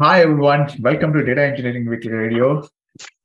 Hi, everyone. Welcome to Data Engineering Weekly Radio.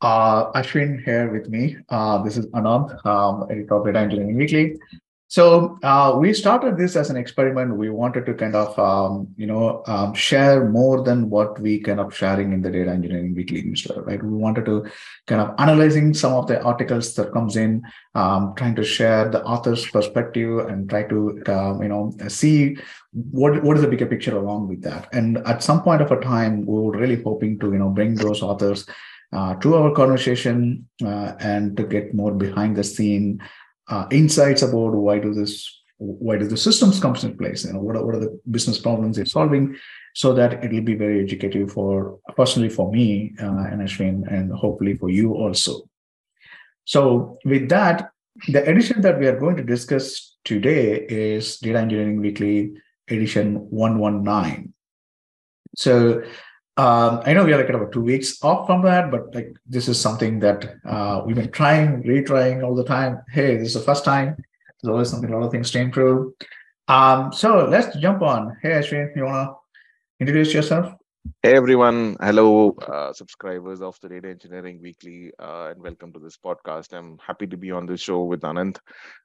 Uh, Ashwin here with me. Uh, this is Anand, um, editor of Data Engineering Weekly. So uh, we started this as an experiment. We wanted to kind of, um, you know, um, share more than what we kind of sharing in the Data Engineering Weekly newsletter, right? We wanted to kind of analyzing some of the articles that comes in, um, trying to share the author's perspective and try to, um, you know, see what what is the bigger picture along with that. And at some point of a time, we were really hoping to, you know, bring those authors uh, to our conversation uh, and to get more behind the scene uh, insights about why do this why do the systems comes in place? You know what are, what are the business problems they're solving? So that it'll be very educative for personally for me uh, and Ashwin and hopefully for you also. So with that the edition that we are going to discuss today is data engineering weekly edition 119 so um, I know we are like about two weeks off from that, but like this is something that uh, we've been trying, retrying all the time. Hey, this is the first time. There's always something, a lot of things to improve. Um, so let's jump on. Hey, Ashwin, you wanna introduce yourself? Hey everyone, hello uh, subscribers of the Data Engineering Weekly, uh, and welcome to this podcast. I'm happy to be on this show with Anand,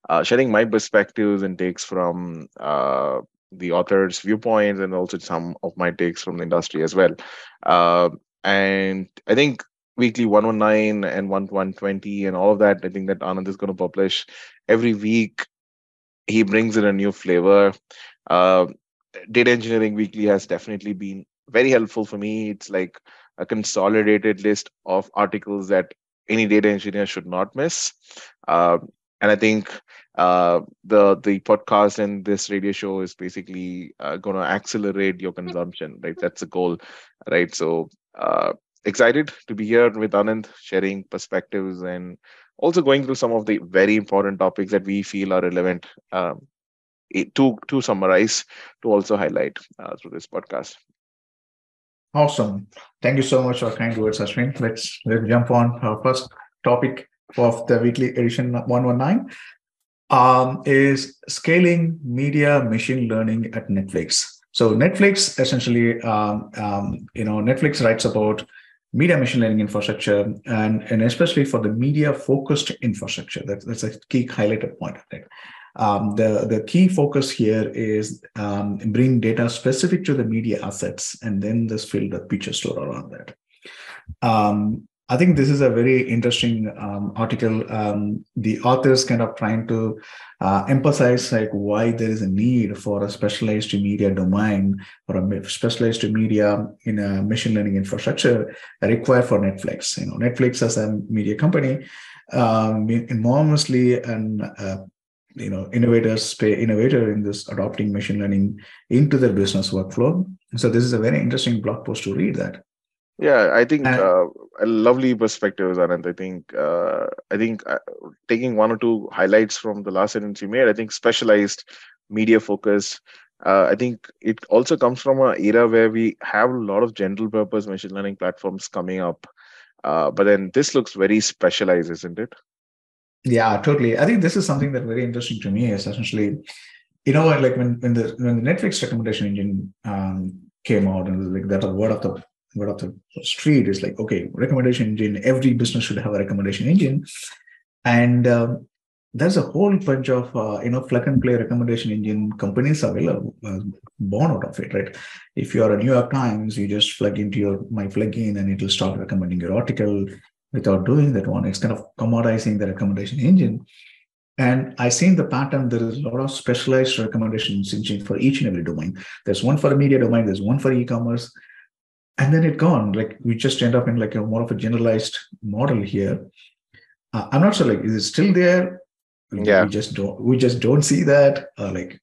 uh, sharing my perspectives and takes from uh, the author's viewpoints and also some of my takes from the industry as well. Uh, and I think weekly 119 and 120 and all of that, I think that Anand is going to publish every week. He brings in a new flavor. Uh, Data Engineering Weekly has definitely been very helpful for me. It's like a consolidated list of articles that any data engineer should not miss. Uh, and I think uh, the the podcast and this radio show is basically uh, going to accelerate your consumption right? That's the goal right? So uh, excited to be here with anand sharing perspectives and also going through some of the very important topics that we feel are relevant um, to to summarize to also highlight uh, through this podcast. Awesome. Thank you so much for kind words ashwin. Let's let's jump on our first topic of the weekly edition 119 um, is scaling media machine learning at Netflix. So Netflix essentially, um, um, you know, Netflix writes about media machine learning infrastructure and, and especially for the media focused infrastructure. That's, that's a key highlighted point of it. Um, the, the key focus here is um, bring data specific to the media assets and then this field the feature store around that. Um, I think this is a very interesting um, article. Um, the authors kind of trying to uh, emphasize like why there is a need for a specialized media domain or a specialized media in a machine learning infrastructure required for Netflix. You know, Netflix as a media company, um, enormously and uh, you know innovators innovator in this adopting machine learning into their business workflow. So this is a very interesting blog post to read that. Yeah, I think uh, a lovely perspective, Anand. I think uh, I think uh, taking one or two highlights from the last sentence you made. I think specialized media focus. Uh, I think it also comes from an era where we have a lot of general purpose machine learning platforms coming up, uh, but then this looks very specialized, isn't it? Yeah, totally. I think this is something that very interesting to me. Is essentially, you know, like when when the when the Netflix recommendation engine um, came out and like that word of the word of the street is like, okay, recommendation engine, every business should have a recommendation engine. And um, there's a whole bunch of, uh, you know, plug and play recommendation engine companies available, uh, born out of it, right? If you're a New York Times, you just plug into your my plugin and it'll start recommending your article without doing that one. It's kind of commoditizing the recommendation engine. And I see in the pattern. There is a lot of specialized recommendations engine for each and every domain. There's one for media domain. There's one for e-commerce and then it gone. Like we just end up in like a more of a generalized model here. Uh, i'm not sure like is it still there? Yeah. we just don't we just don't see that. Uh, like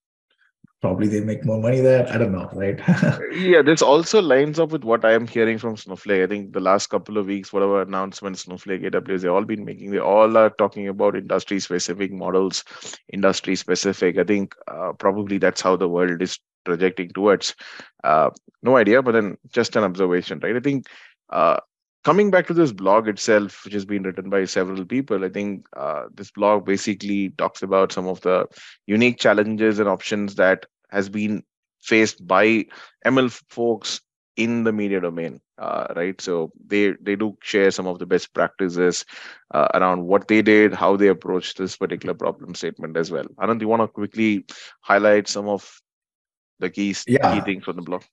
probably they make more money there. I don't know right? Yeah this also lines up with what i am hearing from snowflake. I think the last couple of weeks whatever announcements snowflake aws they all been making they all are talking about industry specific models industry specific i think uh, probably that's how the world is projecting towards uh, no idea but then just an observation right i think uh, coming back to this blog itself which has been written by several people i think uh, this blog basically talks about some of the unique challenges and options that has been faced by ml folks in the media domain, uh, right? So they they do share some of the best practices uh, around what they did, how they approached this particular problem statement as well. Anand, you want to quickly highlight some of the key Yeah. key things from the blog?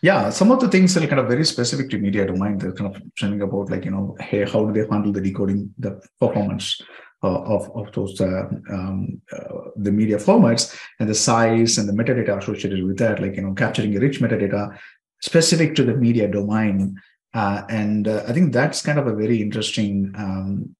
Yeah, some of the things are kind of very specific to media domain. They're kind of saying about like you know, hey, how do they handle the decoding, the performance uh, of of those uh, um, uh, the media formats and the size and the metadata associated with that, like you know, capturing rich metadata specific to the media domain. Uh, and uh, I think that's kind of a very interesting um,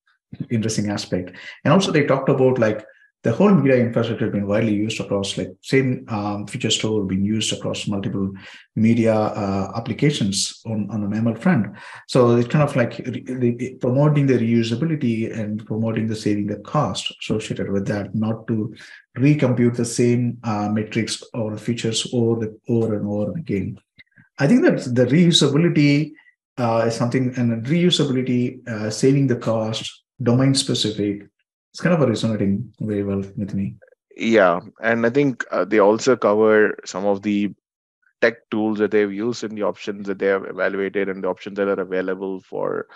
interesting aspect. And also they talked about like the whole media infrastructure has been widely used across like same um, feature store being used across multiple media uh, applications on, on an ML front. So it's kind of like re- re- promoting the reusability and promoting the saving the cost associated with that, not to recompute the same uh, metrics or features over the over and over again. I think that the reusability uh, is something, and reusability, uh, saving the cost, domain specific, it's kind of resonating very well with me. Yeah, and I think uh, they also cover some of the tech tools that they've used and the options that they have evaluated and the options that are available for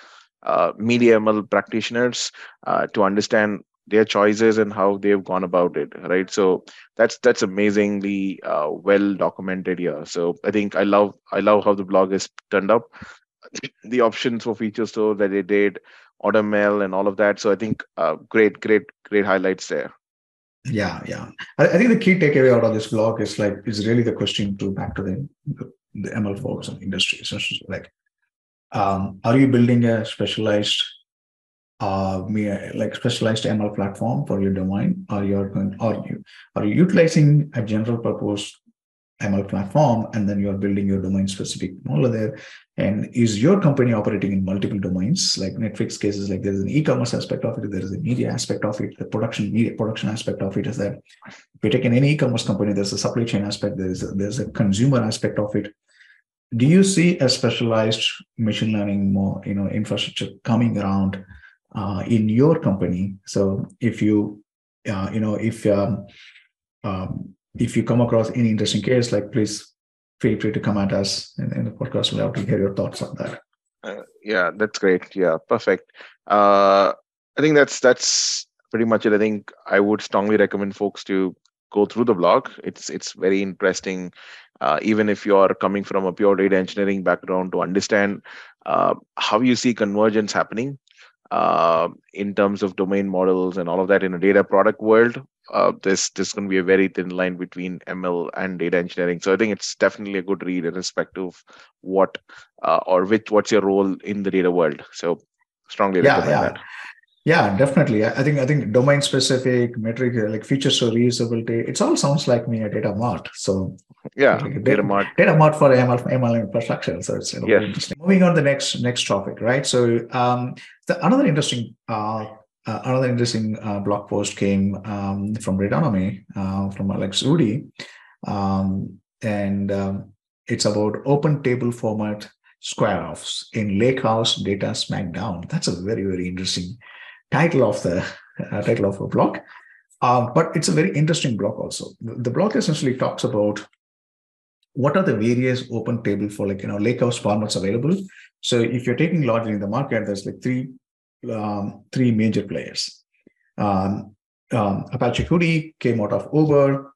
uh, media ML practitioners uh, to understand their choices and how they've gone about it. Right, so that's that's amazingly uh, well documented here. So I think I love I love how the blog is turned up, the options for feature store that they did, AutoML and all of that. So I think uh, great, great, great highlights there. Yeah, yeah. I, think the key takeaway out of this blog is like is really the question to back to the the, the ML folks and industry. So like, um, are you building a specialized, uh, like specialized ML platform for your domain, or you're going, are you are you utilizing a general purpose ML platform, and then you're building your domain specific model there. And is your company operating in multiple domains? Like Netflix cases, like there's an e-commerce aspect of it, there is a media aspect of it, the production media production aspect of it is that if you take in any e-commerce company, there's a supply chain aspect, there's a, there's a consumer aspect of it. Do you see a specialized machine learning more, you know, infrastructure coming around uh, in your company? So if you, uh, you know, if um, um, if you come across any interesting case, like please feel free to come at us in, in the podcast. We'll have to hear your thoughts on that. Uh, yeah, that's great. Yeah, perfect. Uh, I think that's that's pretty much it. I think I would strongly recommend folks to go through the blog. It's it's very interesting, uh, even if you're coming from a pure data engineering background, to understand uh, how you see convergence happening uh, in terms of domain models and all of that in a data product world. Uh, this this going to be a very thin line between ML and data engineering. So I think it's definitely a good read, irrespective of what uh, or which what's your role in the data world. So strongly Yeah, recommend yeah. that. Yeah, definitely. I think I think domain specific metric like feature so reusability. It all sounds like me a data mart. So Yeah, like data mart. data mart for ML ML infrastructure. So it's very interesting. Moving on to the next next topic, right? So um, the, another interesting uh, uh, another interesting uh, blog post came um, from Datanami uh, from Alex Woodie, um, and um, it's about open table format square offs in Lakehouse Data Smackdown. That's a very very interesting title of the uh, title of a blog. Um, but it's a very interesting blog also. The, blog essentially talks about what are the various open table for like you know lakehouse formats available. So if you're taking largely in the market, there's like three um, three major players. Um, um, Apache Hudi came out of Uber.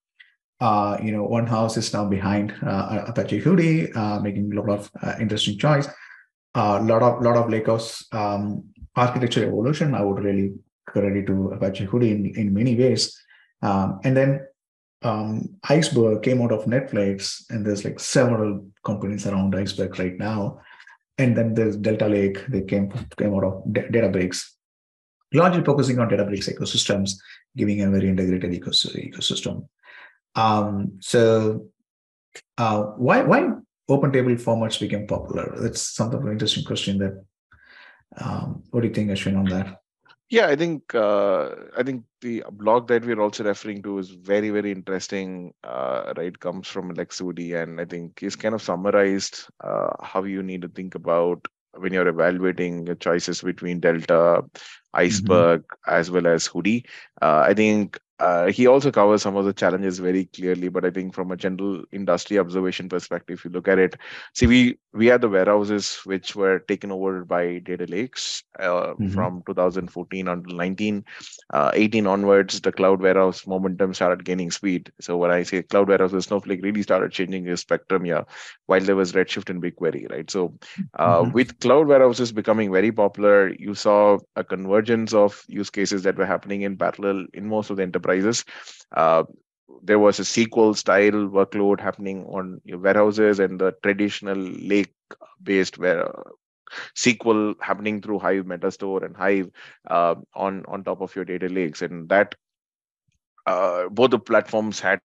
Uh, you know, Onehouse is now behind uh, Apache Hudi, uh, making a lot of uh, interesting choice. A lot of lot of Lakehouse um, architecture evolution. I would really credit to Apache Hudi in, in many ways. Um, and then um, Iceberg came out of Netflix, and there's like several companies around Iceberg right now. And then there's Delta Lake, they came came out of Da- Databricks, largely focusing on Databricks ecosystems, giving a very integrated ecos- ecosystem. Um, so, uh, why why open table formats became popular? That's something of an interesting question. That um, what do you think, Ashwin, on that? Yeah, I think uh, I think the blog that we're also referring to is very very interesting. Uh, right, comes from Alex Woodie, and I think he's kind of summarized uh, how you need to think about when you're evaluating your choices between Delta, Iceberg, as well as Hudi. Uh, I think uh, he also covers some of the challenges very clearly but i think from a general industry observation perspective if you look at it see we we had the warehouses which were taken over by data lakes uh, mm-hmm. from 2014 until 19 uh, 18 onwards the cloud warehouse momentum started gaining speed so when i say cloud warehouse snowflake really started changing the spectrum here while there was redshift and bigquery right so uh, mm-hmm. with cloud warehouses becoming very popular you saw a convergence of use cases that were happening in parallel in most of the enterprise enterprises. There was a SQL style workload happening on your warehouses and the traditional lake based where SQL happening through Hive Metastore and Hive uh, on on top of your data lakes, and that uh, both the platforms had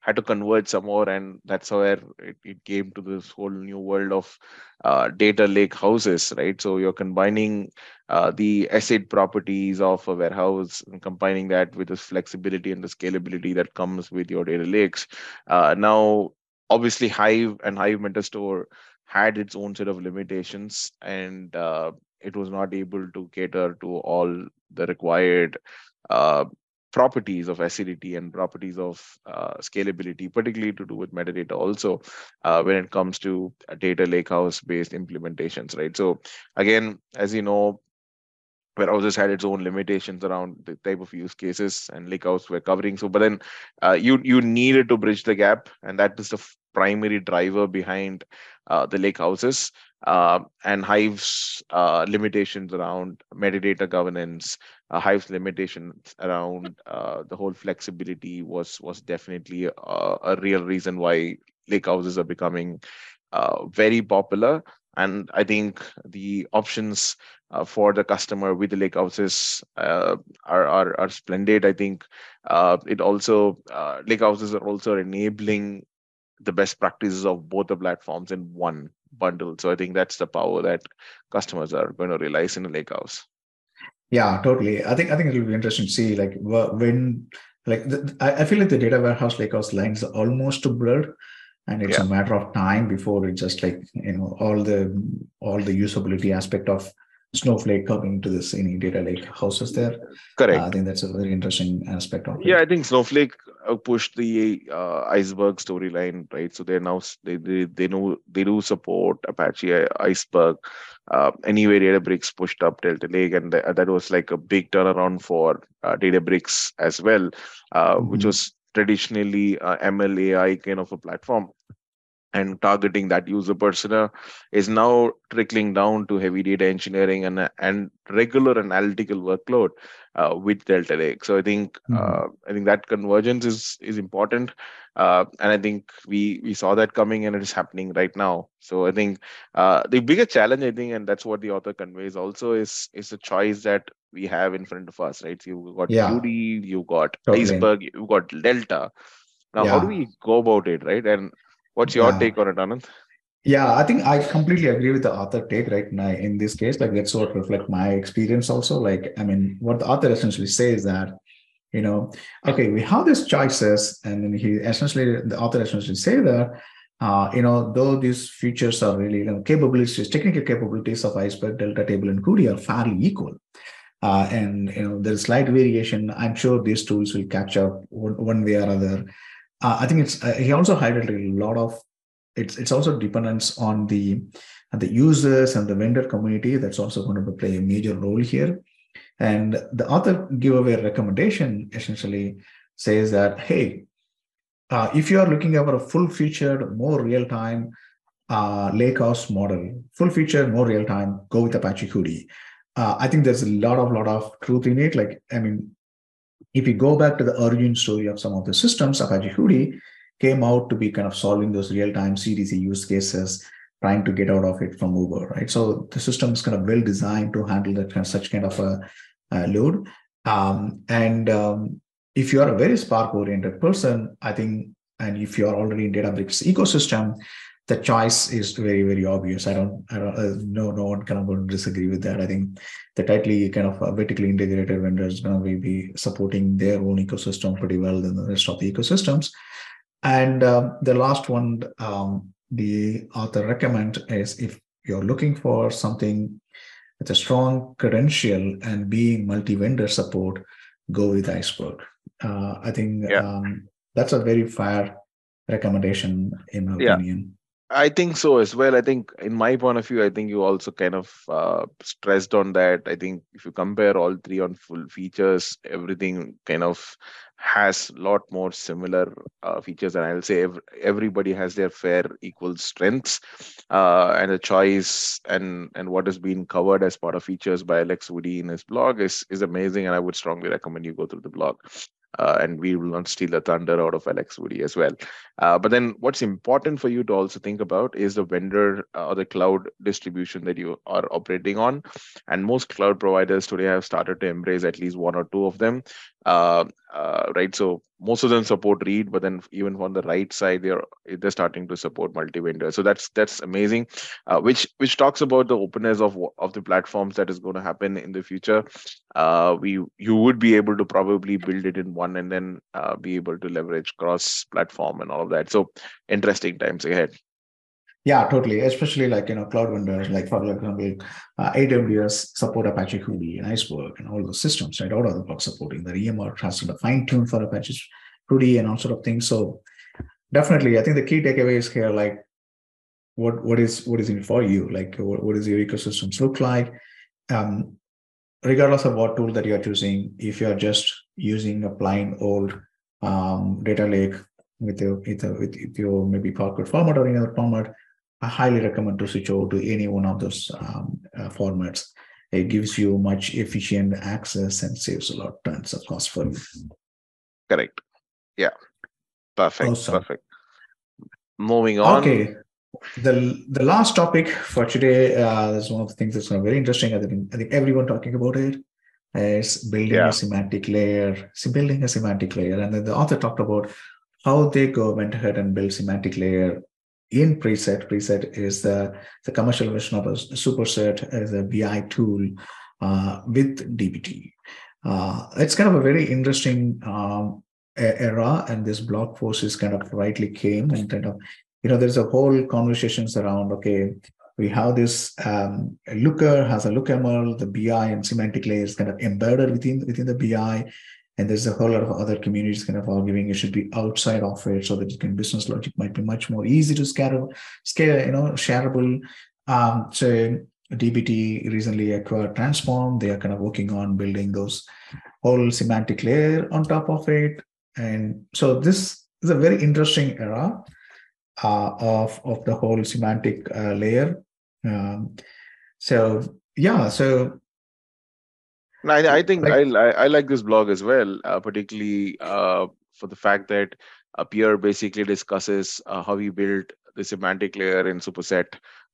had to converge some more, and that's where it, it came to this whole new world of uh, data lake houses, right? So you're combining uh, the ACID properties of a warehouse and combining that with the flexibility and the scalability that comes with your data lakes. Uh, now, obviously, Hive and Hive Metastore had its own set of limitations, and uh, it was not able to cater to all the required uh, properties of acidity and properties of uh, scalability, particularly to do with metadata also uh, when it comes to data lakehouse based implementations, right? So again, as you know, warehouses had its own limitations around the type of use cases and lakehouse were covering. So, but then uh, you you needed to bridge the gap, and that is the primary driver behind uh, the lakehouses uh, and Hive's uh, limitations around metadata governance, uh, Hive's limitations around uh, the whole flexibility was was definitely a, a, real reason why lake houses are becoming uh, very popular. And I think the options uh, for the customer with the lake houses are, are are splendid. I think it also lake houses are also enabling the best practices of both the platforms in one bundle. So I think that's the power that customers are going to realize in a lakehouse. Yeah, totally. I think I think it'll be interesting to see like when like the, I feel like the data warehouse lakehouse lines are almost blurred, and it's yeah. a matter of time before it just like you know all the all the usability aspect of Snowflake coming to this any data lake houses there. Correct. Uh, I think that's a very interesting aspect of it. Yeah, I think Snowflake uh, pushed the uh, iceberg storyline, right? So they're now they, they they know they do support Apache uh, Iceberg. Uh, anyway, Databricks pushed up Delta Lake, and th- that was like a big turnaround for uh, Databricks as well, uh, mm-hmm. which was traditionally uh, ML AI kind of a platform and targeting that user persona is now trickling down to heavy data engineering and and regular analytical workload uh, with Delta Lake. So I think mm-hmm. uh, I think that convergence is is important, uh, and I think we we saw that coming and it is happening right now. So I think uh, the bigger challenge I think, and that's what the author conveys also is is the choice that we have in front of us, right? So you've got yeah. You've got totally. Iceberg, you've got Delta. Now, yeah. how do we go about it, right? And What's your yeah. take on it, Anand? Yeah, I think I completely agree with the author take, right? Now in this case, like that's what reflect my experience also. Like, I mean, what the author essentially says that, you know, okay, we have these choices, and then he essentially the author essentially say that, uh, you know, though these features are really you know, capabilities, technical capabilities of Iceberg, Delta Table, and Hudi are fairly equal. Uh, and you know, there's slight variation. I'm sure these tools will catch up one, one way or other uh, I think it's uh, he also highlighted a lot of it's it's also dependence on the on the users and the vendor community that's also going to play a major role here. And the author giveaway recommendation essentially says that hey, uh, if you are looking for a full featured, more real time uh, lakehouse model, full featured, more real time, go with Apache Hudi. Uh, I think there's a lot of lot of truth in it. Like I mean, if you go back to the origin story of some of the systems, Apache Hudi came out to be kind of solving those real-time CDC use cases, trying to get out of it from Uber, right? So the system is kind of well designed to handle that kind of, such kind of a, a load. Um, and um, if you are a very Spark-oriented person, I think, and if you are already in Databricks ecosystem, the choice is very very obvious i don't i don't uh, no no one kind of going to disagree with that i think the tightly kind of uh, vertically integrated vendors going to be supporting their own ecosystem pretty well than the rest of the ecosystems and um, the last one um, the author recommend is if you're looking for something with a strong credential and being multi-vendor support go with Iceberg. Uh, I think yeah. um, that's a very fair recommendation in my yeah. opinion. I think so as well. I think, in my point of view, I think you also kind of uh, stressed on that. I think if you compare all three on full features, everything kind of has a lot more similar uh, features and i'll say ev- everybody has their fair equal strengths uh, and the choice and and what has been covered as part of features by alex woodie in his blog is is amazing and i would strongly recommend you go through the blog uh, and we will not steal the thunder out of Alex Woodie as well. Uh, but then, what's important for you to also think about is the vendor uh, or the cloud distribution that you are operating on. And most cloud providers today have started to embrace at least one or two of them. Uh, uh, write, so most of them support read but then even on the right side they're they're starting to support multi-vendor. So that's that's amazing uh, which which talks about the openness of of the platforms that is going to happen in the future. Uh, we you would be able to probably build it in one and then uh, be able to leverage cross platform and all of that. So interesting times ahead yeah, totally. Especially like you know cloud vendors, like for example, uh, AWS support Apache Hudi and Iceberg and all those systems, right? All other blocks supporting the EMR has to fine tune for Apache Hudi and all sort of things. So definitely, I think the key takeaway is here, like what what is what is in for you, like what, what is your ecosystems look like, um, regardless of what tool that you are choosing. If you are just using a plain old um, data lake with your with, with, with your maybe Parquet format or any other format, I highly recommend to switch over to any one of those um, uh, formats. It gives you much efficient access and saves a lot of tons of cost for you. Correct. Yeah. Perfect. Awesome. Perfect. Moving on. Okay. The the last topic for today uh, is one of the things that's very interesting. I think I think everyone talking about it is building yeah. a semantic layer, building a semantic layer, and then the author talked about how they go went ahead and build semantic layer in preset. Preset is the, the commercial version of a superset as a BI tool uh, with DBT. Uh, it's kind of a very interesting um, era, and this blog post is kind of rightly came and kind of, you know, there's a whole conversations around, okay, we have this um, looker has a lookml, the BI and semantic layers kind of embedded within within the BI and there's a whole lot of other communities kind of arguing it should be outside of it so that you can business logic might be much more easy to scale, scale you know, shareable. Um, so DBT recently acquired Transform. They are kind of working on building those whole semantic layer on top of it. And so this is a very interesting era uh, of, of the whole semantic uh, layer. Um, so yeah, so I, I think like, I, I like this blog as well, uh, particularly uh, for the fact that uh, Pierre basically discusses uh, how he built the semantic layer in Superset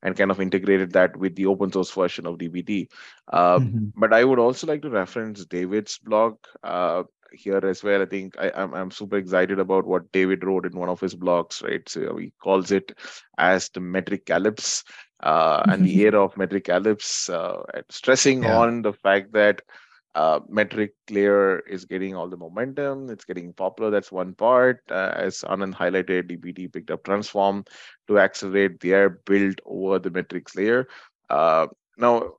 and kind of integrated that with the open source version of DBT. Uh, mm-hmm. But I would also like to reference David's blog uh, here as well. I think I, am I'm, I'm super excited about what David wrote in one of his blogs, right? So he calls it as the Metricalypse uh, and the era of Metricalypse, uh, stressing yeah. on the fact that uh, metric layer is getting all the momentum. It's getting popular. That's one part. Uh, as Anand highlighted, DBT picked up Transform to accelerate their build over the metrics layer. Uh, now,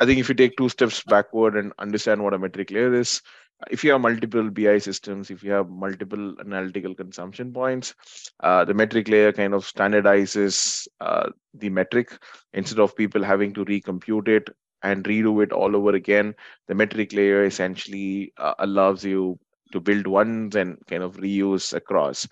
I think if you take two steps backward and understand what a metric layer is, if you have multiple BI systems, if you have multiple analytical consumption points, uh, the metric layer kind of standardizes uh, the metric instead of people having to recompute it and redo it all over again. The metric layer essentially uh, allows you to build ones and kind of reuse across.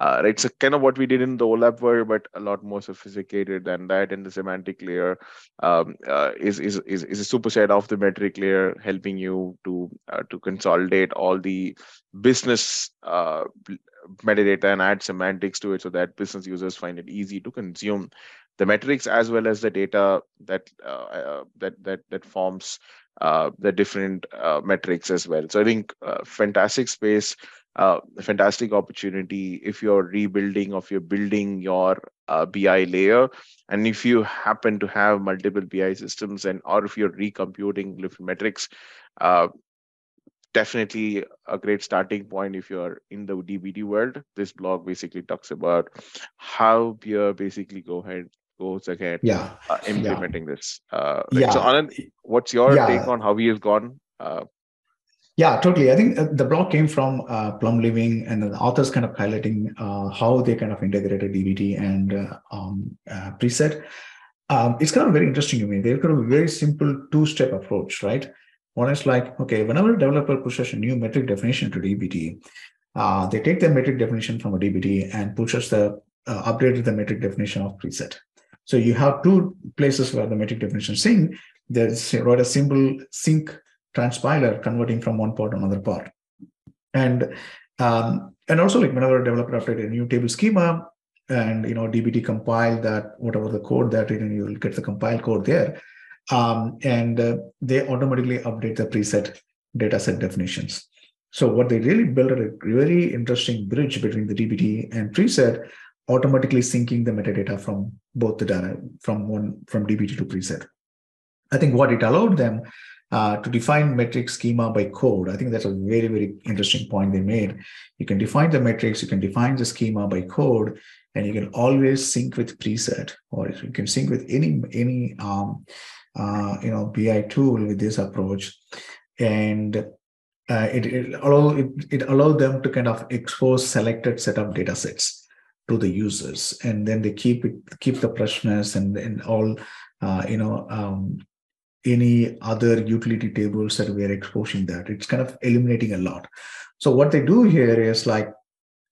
Uh, right, so kind of what we did in the OLAP world, but a lot more sophisticated than that. And the semantic layer um, uh, is, is is is a superset of the metric layer, helping you to uh, to consolidate all the business uh, metadata and add semantics to it, so that business users find it easy to consume the metrics as well as the data that uh, uh, that that that forms uh, the different uh, metrics as well. So I think uh, fantastic space, uh, fantastic opportunity if you're rebuilding, if you're building your uh, BI layer, and if you happen to have multiple BI systems, and or if you're recomputing different metrics. Uh, definitely a great starting point if you're in the DBT world. This blog basically talks about how Pierre basically go ahead goes ahead yeah uh, implementing yeah. this uh, right? yeah. so anand what's your yeah. take on how he has gone uh, Yeah, totally. I think uh, the blog came from uh, Plum Living, and the authors kind of highlighting uh, how they kind of integrated DBT and uh, um, uh, preset. Um, it's kind of very interesting to me. They've got a very simple two-step approach, right? One is like, okay, whenever a developer pushes a new metric definition to DBT, uh, they take the metric definition from a DBT and pushes the uh, updated the metric definition of preset. So you have two places where the metric definition sync. There's write a simple sync transpiler converting from one part to another part. And um, and also like whenever a developer update a new table schema and you know dbt compile that whatever the code that and you will get the compile code there um, and uh, they automatically update the preset dataset definitions so what they really built a very interesting bridge between the dbt and preset automatically syncing the metadata from both the data from one from dbt to preset i think what it allowed them uh, to define metric schema by code. I think that's a very, very interesting point they made. You can define the metrics, you can define the schema by code, and you can always sync with preset, or you can sync with any any um, uh, you know BI tool with this approach, and uh, it it it, it allowed them to kind of expose selected set of data sets to the users, and then they keep it keep the freshness and and all uh, you know um, any other utility tables that we are exposing that. It's kind of eliminating a lot. So what they do here is like,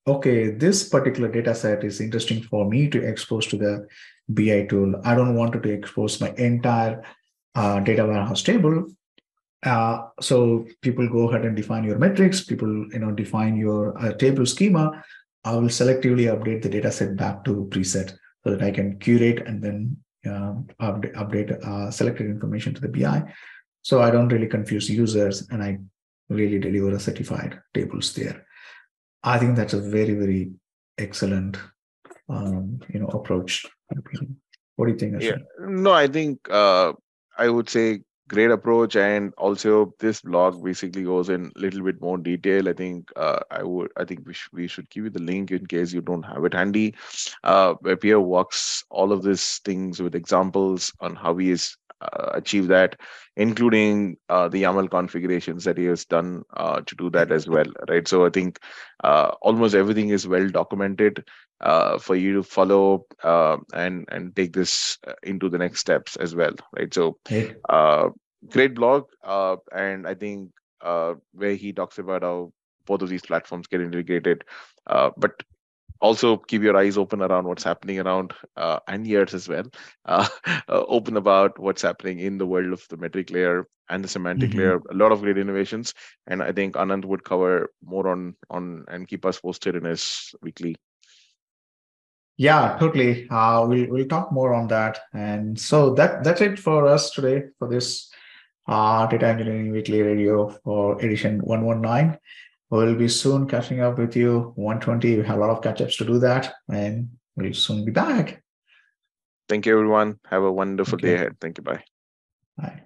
okay, this particular data set is interesting for me to expose to the BI tool. I don't want to expose my entire uh, data warehouse table. Uh, so people go ahead and define your metrics. People, you know, define your uh, table schema. I will selectively update the data set back to preset so that I can curate and then uh, update, update uh, selected information to the BI. So I don't really confuse users and I really deliver a certified tables there. I think that's a very, very excellent, um, you know, approach. What do you think? Yeah, no, I think uh, I would say great approach. And also this blog basically goes in a little bit more detail. I think uh, i would i think we, sh- we should give you the link in case you don't have it handy. Uh, where pierre walks all of these things with examples on how he has uh, achieved that including uh, the yaml configurations that he has done uh, to do that as well right? So i think uh, almost everything is well documented uh, for you to follow uh, and and take this uh, into the next steps as well right? So uh, great blog uh, and i think uh, where he talks about how both of these platforms get integrated uh, but also keep your eyes open around what's happening around uh, and ears as well uh, uh, open about what's happening in the world of the metric layer and the semantic mm-hmm. layer. A lot of great innovations and i think anand would cover more on on and keep us posted in his weekly yeah, totally. Uh, we'll we'll talk more on that. And so that that's it for us today for this uh, Data Engineering Weekly Radio for edition 119. We'll be soon catching up with you 120. We have a lot of catch ups to do that, and we'll soon be back. Thank you, everyone. Have a wonderful day ahead. Thank you. Bye. Bye.